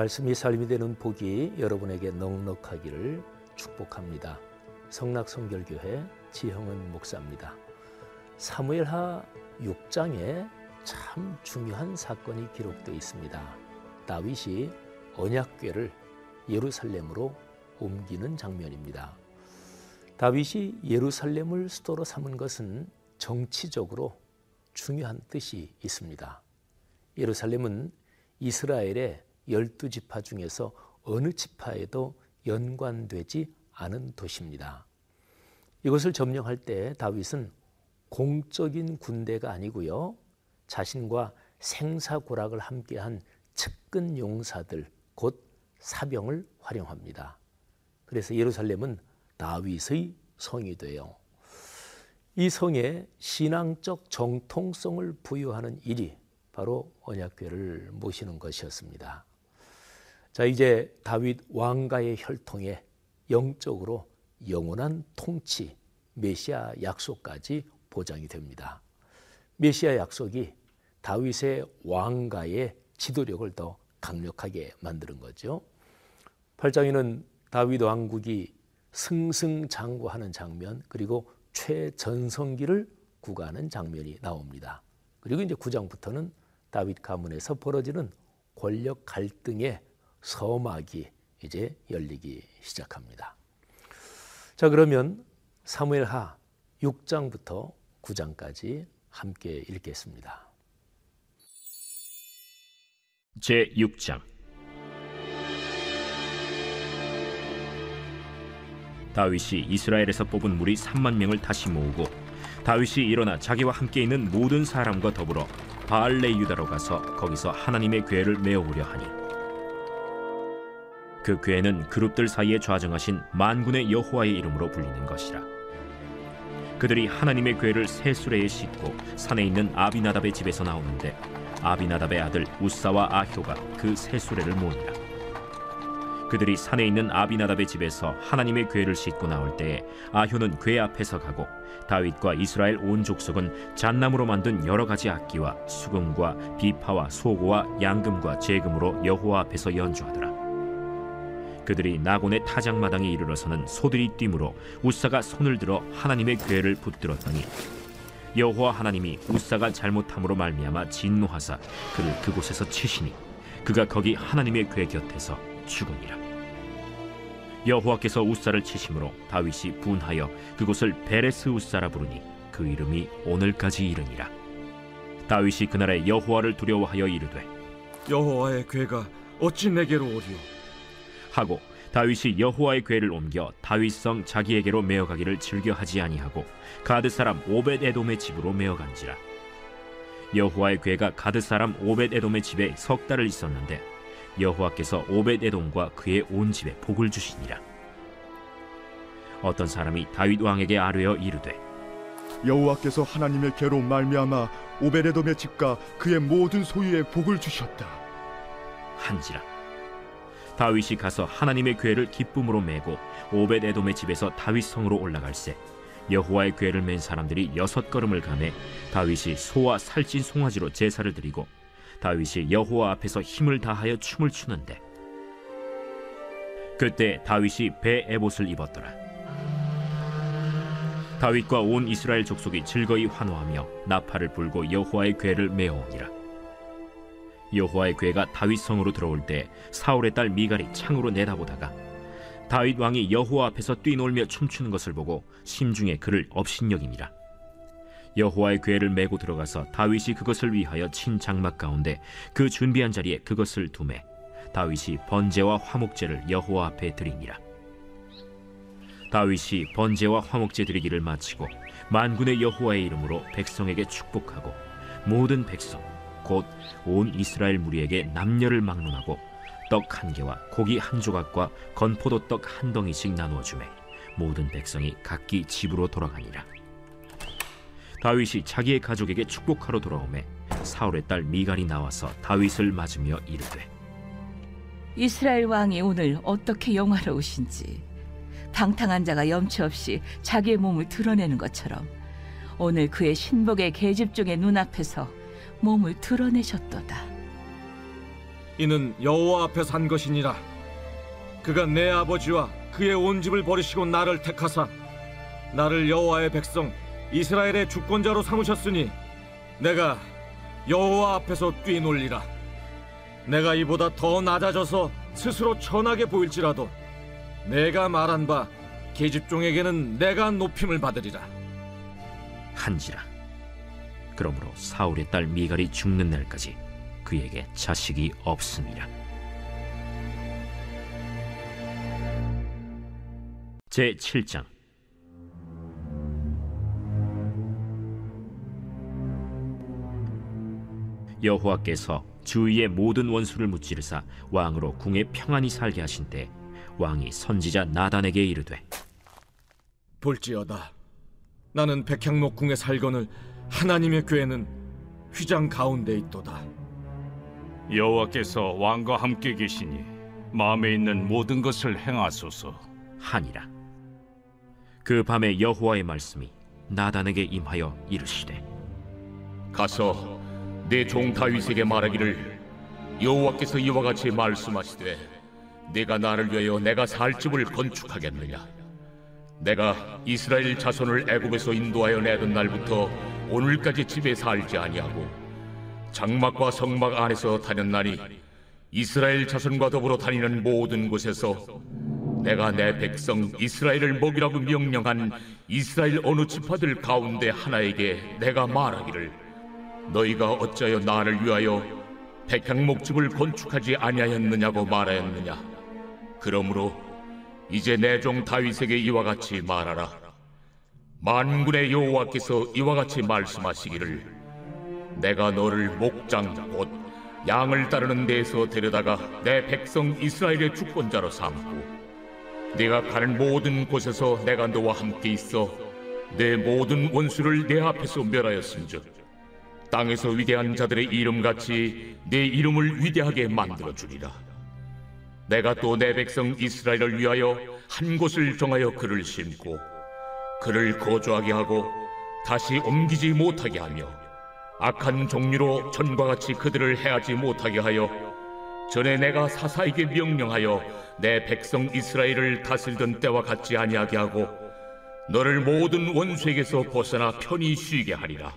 말씀이 삶이 되는 복이 여러분에게 넉넉하기를 축복합니다. 성락성결교회 지형은 목사입니다. 사무엘하 6장에 참 중요한 사건이 기록되어 있습니다. 다윗이 언약궤를 예루살렘으로 옮기는 장면입니다. 다윗이 예루살렘을 수도로 삼은 것은 정치적으로 중요한 뜻이 있습니다. 예루살렘은 이스라엘의 열두 지파 중에서 어느 지파에도 연관되지 않은 도시입니다. 이것을 점령할 때 다윗은 공적인 군대가 아니고요. 자신과 생사고락을 함께한 측근 용사들 곧 사병을 활용합니다. 그래서 예루살렘은 다윗의 성이 돼요. 이 성에 신앙적 정통성을 부여하는 일이 바로 언약궤를 모시는 것이었습니다. 자, 이제 다윗 왕가의 혈통에 영적으로 영원한 통치, 메시아 약속까지 보장이 됩니다. 메시아 약속이 다윗의 왕가의 지도력을 더 강력하게 만드는 거죠. 8장에는 다윗 왕국이 승승장구하는 장면 그리고 최전성기를 구가하는 장면이 나옵니다. 그리고 이제 9장부터는 다윗 가문에서 벌어지는 권력 갈등의 서막이 이제 열리기 시작합니다. 자, 그러면 사무엘하 6장부터 9장까지 함께 읽겠습니다. 제 6장 다윗이 이스라엘에서 뽑은 무리 3만 명을 다시 모으고 다윗이 일어나 자기와 함께 있는 모든 사람과 더불어 바알레 유다로 가서 거기서 하나님의 궤를 메어오려 하니 그 궤는 그룹들 사이에 좌정하신 만군의 여호와의 이름으로 불리는 것이라 그들이 하나님의 궤를 새 수레에 싣고 산에 있는 아비나답의 집에서 나오는데 아비나답의 아들 우사와 아효가 그새 수레를 모으니라 그들이 산에 있는 아비나답의 집에서 하나님의 궤를 싣고 나올 때에 아효는 궤 앞에서 가고 다윗과 이스라엘 온 족속은 잣나무로 만든 여러 가지 악기와 수금과 비파와 소고와 양금과 제금으로 여호와 앞에서 연주하더라. 그들이 나곤의 타작마당에 이르러서는 소들이 뛰므로 우사가 손을 들어 하나님의 궤를 붙들었더니 여호와 하나님이 우사가 잘못함으로 말미암아 진노하사 그를 그곳에서 치시니 그가 거기 하나님의 궤 곁에서 죽으니라. 여호와께서 우사를 치심으로 다윗이 분하여 그곳을 베레스 우사라 부르니 그 이름이 오늘까지 이르니라. 다윗이 그날에 여호와를 두려워하여 이르되 여호와의 궤가 어찌 내게로 오리오 하고 다윗이 여호와의 궤를 옮겨 다윗성 자기에게로 메어가기를 즐겨하지 아니하고 가드 사람 오벳 에돔의 집으로 메어간지라. 여호와의 궤가 가드 사람 오벳 에돔의 집에 석 달을 있었는데 여호와께서 오벳 에돔과 그의 온 집에 복을 주시니라. 어떤 사람이 다윗 왕에게 아뢰어 이르되 여호와께서 하나님의 괴로 말미암아 오베레돔의 집과 그의 모든 소유에 복을 주셨다. 한지라 다윗이 가서 하나님의 궤를 기쁨으로 메고 오벳 에돔의 집에서 다윗 성으로 올라갈새 여호와의 궤를 맨 사람들이 여섯 걸음을 가매 다윗이 소와 살찐 송아지로 제사를 드리고 다윗이 여호와 앞에서 힘을 다하여 춤을 추는데 그때 다윗이 배 에봇을 입었더라. 다윗과 온 이스라엘 족속이 즐거이 환호하며 나팔을 불고 여호와의 궤를 메어오니라 여호와의 궤가 다윗 성으로 들어올 때 사울의 딸 미갈이 창으로 내다보다가 다윗 왕이 여호와 앞에서 뛰놀며 춤추는 것을 보고 심중에 그를 업신여기니라 여호와의 궤를 메고 들어가서 다윗이 그것을 위하여 친 장막 가운데 그 준비한 자리에 그것을 두매 다윗이 번제와 화목제를 여호와 앞에 드리니라 다윗이 번제와 화목제 드리기를 마치고 만군의 여호와의 이름으로 백성에게 축복하고 모든 백성 곧 온 이스라엘 무리에게 남녀를 막론하고 떡 한 개와 고기 한 조각과 건포도 떡 한 덩이씩 나누어 주매 모든 백성이 각기 집으로 돌아가니라. 다윗이 자기의 가족에게 축복하러 돌아오매 사울의 딸 미갈이 나와서 다윗을 맞으며 이르되 이스라엘 왕이 오늘 어떻게 영화로우신지 방탕한 자가 염치 없이 자기의 몸을 드러내는 것처럼 오늘 그의 신복의 계집종의 눈앞에서 몸을 드러내셨도다. 이는 여호와 앞에 산 것이니라. 그가 내 아버지와 그의 온 집을 버리시고 나를 택하사 나를 여호와의 백성 이스라엘의 주권자로 삼으셨으니 내가 여호와 앞에서 뛰놀리라. 내가 이보다 더 낮아져서 스스로 천하게 보일지라도 내가 말한 바 계집종에게는 내가 높임을 받으리라. 한지라 그러므로 사울의 딸 미갈이 죽는 날까지 그에게 자식이 없음이라 제 7장. 여호와께서 주위의 모든 원수를 무찌르사 왕으로 궁에 평안히 살게 하신 때 왕이 선지자 나단에게 이르되 볼지어다. 나는 백향목 궁에 살거늘 하나님의 교회는 휘장 가운데 있도다. 여호와께서 왕과 함께 계시니 마음에 있는 모든 것을 행하소서. 하니라. 그 밤에 여호와의 말씀이 나단에게 임하여 이르시되 가서 내 종 다윗에게 말하기를 여호와께서 이와 같이 말씀하시되 내가 나를 위하여 내가 살 집을 건축하겠느냐? 내가 이스라엘 자손을 애굽에서 인도하여 내던 날부터 오늘까지 집에 살지 아니하고 장막과 성막 안에서 다녔나니 이스라엘 자손과 더불어 다니는 모든 곳에서 내가 내 백성 이스라엘을 먹이라고 명령한 이스라엘 어느 지파들 가운데 하나에게 내가 말하기를 너희가 어찌하여 나를 위하여 백향목집을 건축하지 아니하였느냐고 말하였느냐? 그러므로 이제 내 종 다윗에게 이와 같이 말하라 만군의 여호와께서 이와 같이 말씀하시기를 내가 너를 목장 곧 양을 따르는 데에서 데려다가 내 백성 이스라엘의 주권자로 삼고 네가 가는 모든 곳에서 내가 너와 함께 있어 내 모든 원수를 내 앞에서 멸하였음즉 땅에서 위대한 자들의 이름같이 내 이름을 위대하게 만들어 주리라. 내가 또 내 백성 이스라엘을 위하여 한 곳을 정하여 그를 심고 그를 거주하게 하고 다시 옮기지 못하게 하며 악한 종류로 전과 같이 그들을 해하지 못하게 하여 전에 내가 사사에게 명령하여 내 백성 이스라엘을 다스리던 때와 같지 아니하게 하고 너를 모든 원수에게서 벗어나 편히 쉬게 하리라.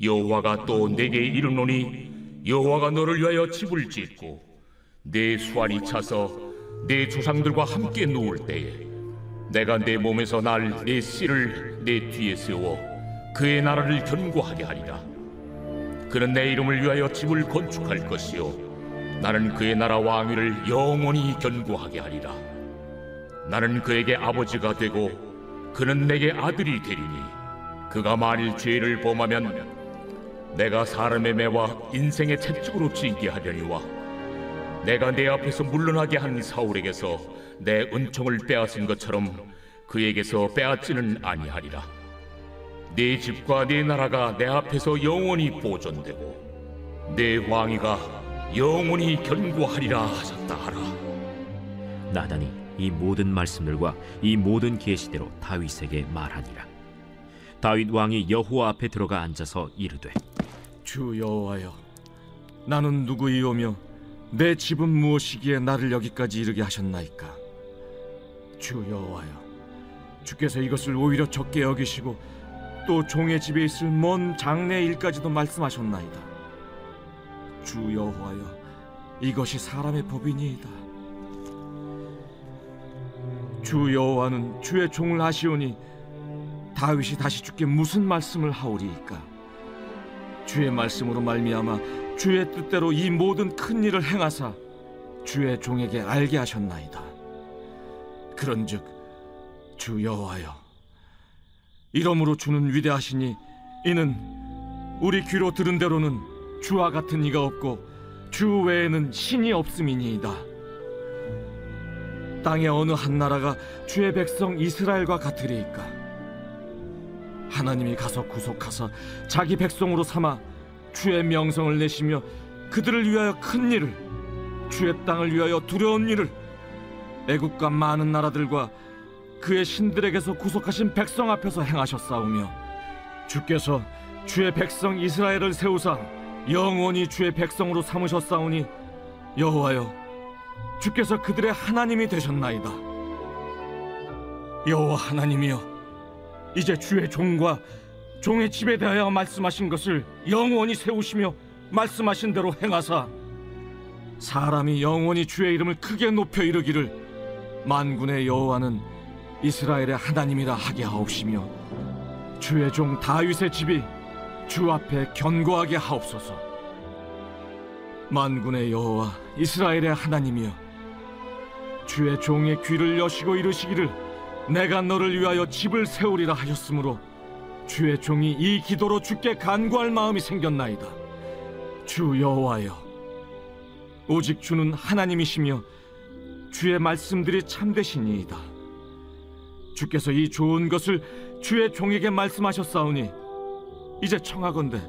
여호와가 또 내게 이르노니 여호와가 너를 위하여 집을 짓고 내 수완이 차서 내 조상들과 함께 누울 때에 내가 내 몸에서 날 내 씨를 내 뒤에 세워 그의 나라를 견고하게 하리라. 그는 내 이름을 위하여 집을 건축할 것이요 나는 그의 나라 왕위를 영원히 견고하게 하리라. 나는 그에게 아버지가 되고 그는 내게 아들이 되리니 그가 만일 죄를 범하면 내가 사람의 매와 인생의 채찍으로 징계 하려니와 내가 내 앞에서 물러나게 한 사울에게서 내 은총을 빼앗은 것처럼 그에게서 빼앗지는 아니하리라. 네 집과 네 나라가 내 앞에서 영원히 보존되고 내 왕위가 영원히 견고하리라 하셨다 하라. 나단이 이 모든 말씀들과 이 모든 계시대로 다윗에게 말하니라. 다윗 왕이 여호와 앞에 들어가 앉아서 이르되 주 여호와여 나는 누구이오며 내 집은 무엇이기에 나를 여기까지 이르게 하셨나이까 주 여호와여 주께서 이것을 오히려 적게 여기시고 또 종의 집에 있을 먼 장래 일까지도 말씀하셨나이다. 주 여호와여 이것이 사람의 법이니이다. 주 여호와는 주의 종을 하시오니 다윗이 다시 주께 무슨 말씀을 하오리이까? 주의 말씀으로 말미암아 주의 뜻대로 이 모든 큰 일을 행하사 주의 종에게 알게 하셨나이다. 그런즉 주 여호와여 이러므로 주는 위대하시니 이는 우리 귀로 들은 대로는 주와 같은 이가 없고 주 외에는 신이 없음이니이다. 땅의 어느 한 나라가 주의 백성 이스라엘과 같으리이까 하나님이 가서 구속하사 자기 백성으로 삼아 주의 명성을 내시며 그들을 위하여 큰 일을 주의 땅을 위하여 두려운 일을 애국과 많은 나라들과 그의 신들에게서 구속하신 백성 앞에서 행하셨사오며 주께서 주의 백성 이스라엘을 세우사 영원히 주의 백성으로 삼으셨사오니 여호와여 주께서 그들의 하나님이 되셨나이다. 여호와 하나님이여 이제 주의 종과 종의 집에 대하여 말씀하신 것을 영원히 세우시며 말씀하신 대로 행하사 사람이 영원히 주의 이름을 크게 높여 이르기를 만군의 여호와는 이스라엘의 하나님이라 하게 하옵시며 주의 종 다윗의 집이 주 앞에 견고하게 하옵소서. 만군의 여호와 이스라엘의 하나님이여 주의 종의 귀를 여시고 이르시기를 내가 너를 위하여 집을 세우리라 하셨으므로 주의 종이 이 기도로 주께 간구할 마음이 생겼나이다. 주 여호와여 오직 주는 하나님이시며 주의 말씀들이 참되시니이다 주께서 이 좋은 것을 주의 종에게 말씀하셨사오니 이제 청하건대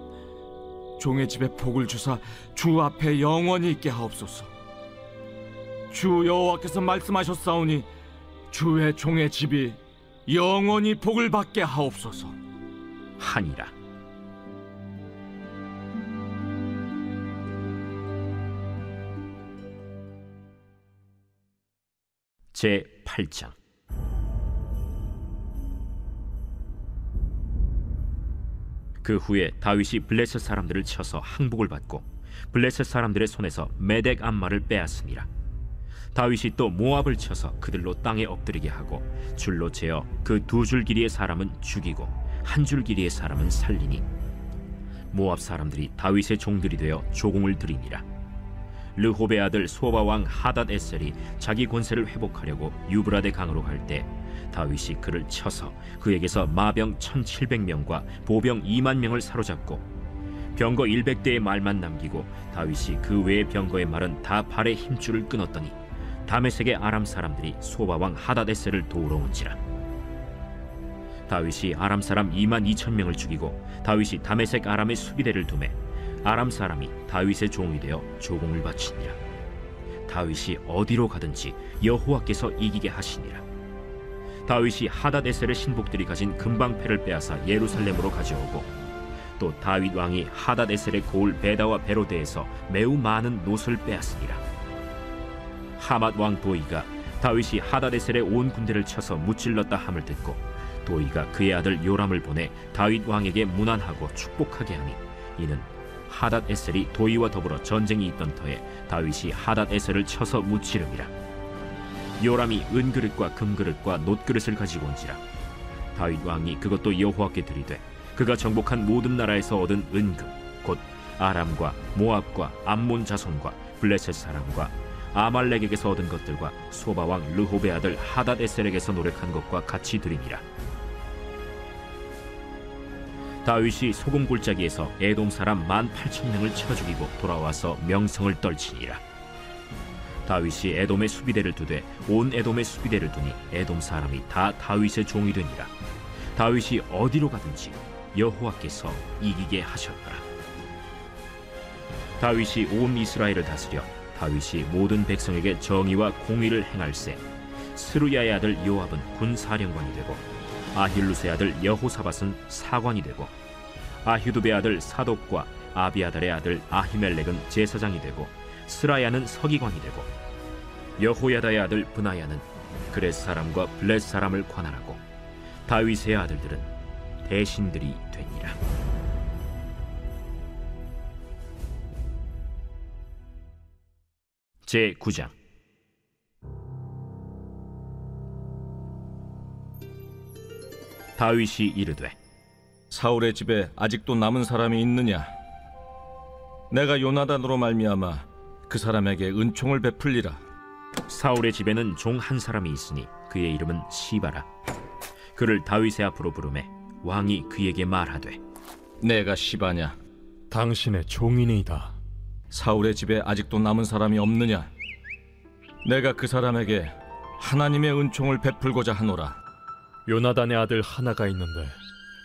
종의 집에 복을 주사 주 앞에 영원히 있게 하옵소서. 주 여호와께서 말씀하셨사오니 주의 종의 집이 영원히 복을 받게 하옵소서. 하니라. 제 8장. 그 후에 다윗이 블레셋 사람들을 쳐서 항복을 받고 블레셋 사람들의 손에서 메덱 암마를 빼앗으니라 다윗이 또 모압을 쳐서 그들로 땅에 엎드리게 하고 줄로 재어 그 두 줄 길이의 사람은 죽이고 한 줄 길이의 사람은 살리니 모압 사람들이 다윗의 종들이 되어 조공을 들이니라 르호베 아들 소바 왕 하닷 에셀이 자기 권세를 회복하려고 유브라데 강으로 갈 때 다윗이 그를 쳐서 그에게서 마병 1700명과 보병 2만 명을 사로잡고 병거 100대의 말만 남기고 다윗이 그 외의 병거의 말은 다 발의 힘줄을 끊었더니 다메섹의 아람 사람들이 소바 왕 하닷 에셀을 도우러 온지라. 다윗이 아람 사람 2만 2천 명을 죽이고 다윗이 다메섹 아람의 수비대를 두매 아람 사람이 다윗의 종이 되어 조공을 바치니라. 다윗이 어디로 가든지 여호와께서 이기게 하시니라. 다윗이 하닷에셀의 신복들이 가진 금방패를 빼앗아 예루살렘으로 가져오고 또 다윗 왕이 하닷에셀의 고을 베다와 베로데에서 매우 많은 노을 빼앗으니라. 하맛 왕 도이가 다윗이 하닷에셀의 온 군대를 쳐서 무찔렀다 함을 듣고 도이가 그의 아들 요람을 보내 다윗 왕에게 문안하고 축복하게 하니 이는 하닷 에셀이 도이와 더불어 전쟁이 있던 터에 다윗이 하닷 에셀을 쳐서 무찌름이라. 요람이 은그릇과 금그릇과 놋그릇을 가지고 온지라. 다윗 왕이 그것도 여호와께 드리되 그가 정복한 모든 나라에서 얻은 은금 곧 아람과 모압과 암몬 자손과 블레셋 사람과 아말렉에게서 얻은 것들과 소바 왕 르호베 아들 하닷 에셀에게서 노력한 것과 같이 드리니라 다윗이 소금 골짜기에서 에돔 사람 만 팔천 명을 쳐 죽이고 돌아와서 명성을 떨치니라. 다윗이 에돔의 수비대를 두되 온 에돔의 수비대를 두니 에돔 사람이 다 다윗의 종이 되니라. 다윗이 어디로 가든지 여호와께서 이기게 하셨더라. 다윗이 온 이스라엘을 다스려 다윗이 모든 백성에게 정의와 공의를 행할세 스루야의 아들 요압은 군 사령관이 되고 아힐루스의 아들 여호사밧은 사관이 되고 아휴두베 아들 사독과 아비아달의 아들 아히멜렉은 제사장이 되고 스라야는 서기관이 되고 여호야다의 아들 브나야는 그렛 사람과 블렛 사람을 관할하고 다윗의 아들들은 대신들이 되니라. 제 9장 다윗이 이르되 사울의 집에 아직도 남은 사람이 있느냐? 내가 요나단으로 말미암아 그 사람에게 은총을 베풀리라. 사울의 집에는 종 한 사람이 있으니 그의 이름은 시바라 그를 다윗의 앞으로 부르매 왕이 그에게 말하되 내가 시바냐? 당신의 종인이다. 사울의 집에 아직도 남은 사람이 없느냐? 내가 그 사람에게 하나님의 은총을 베풀고자 하노라. 요나단의 아들 하나가 있는데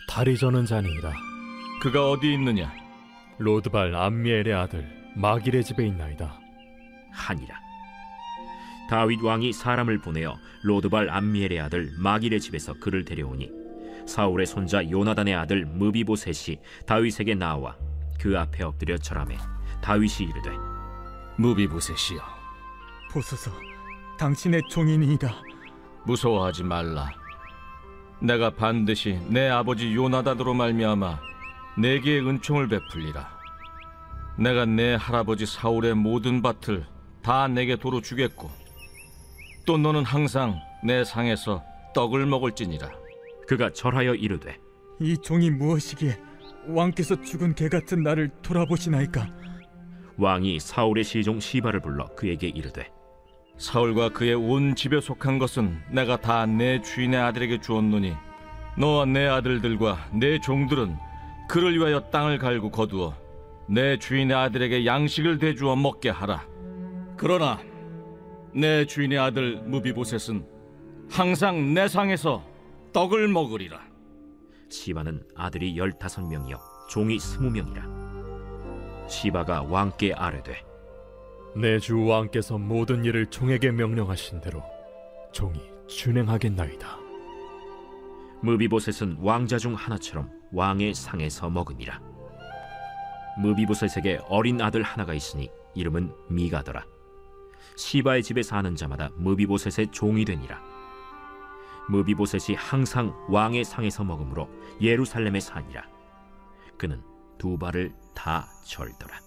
다리 저는 자니이다. 그가 어디 있느냐? 로드발 암미엘의 아들 마길의 집에 있나이다. 하니라 다윗 왕이 사람을 보내어 로드발 암미엘의 아들 마길의 집에서 그를 데려오니 사울의 손자 요나단의 아들 므비보셋이 다윗에게 나와 그 앞에 엎드려 절하매 다윗이 이르되 무비보셋이여 보소서, 당신의 종이니이다. 무서워하지 말라 내가 반드시 내 아버지 요나단으로 말미암아 내게 은총을 베풀리라 내가 내 할아버지 사울의 모든 밭을 다 내게 도로 주겠고 또 너는 항상 내 상에서 떡을 먹을지니라 그가 절하여 이르되 이 종이 무엇이기에 왕께서 죽은 개 같은 나를 돌아보시나이까? 왕이 사울의 시종 시바를 불러 그에게 이르되 사울과 그의 온 집에 속한 것은 내가 다 내 주인의 아들에게 주었노니 너와 내 아들들과 내 종들은 그를 위하여 땅을 갈고 거두어 내 주인의 아들에게 양식을 대주어 먹게 하라. 그러나 내 주인의 아들 무비보셋은 항상 내 상에서 떡을 먹으리라. 시바는 아들이 열다섯 명이요 종이 스무 명이라 시바가 왕께 아뢰되 내 주 왕께서 모든 일을 종에게 명령하신 대로 종이 준행하겠나이다. 무비보셋은 왕자 중 하나처럼 왕의 상에서 먹으니라. 무비보셋에게 어린 아들 하나가 있으니 이름은 미가더라. 시바의 집에 사는 자마다 무비보셋의 종이 되니라. 무비보셋이 항상 왕의 상에서 먹으므로 예루살렘에 사니라. 그는 두 발을 다 절더라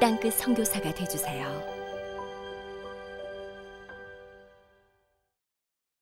땅끝 선교사가 되주세요.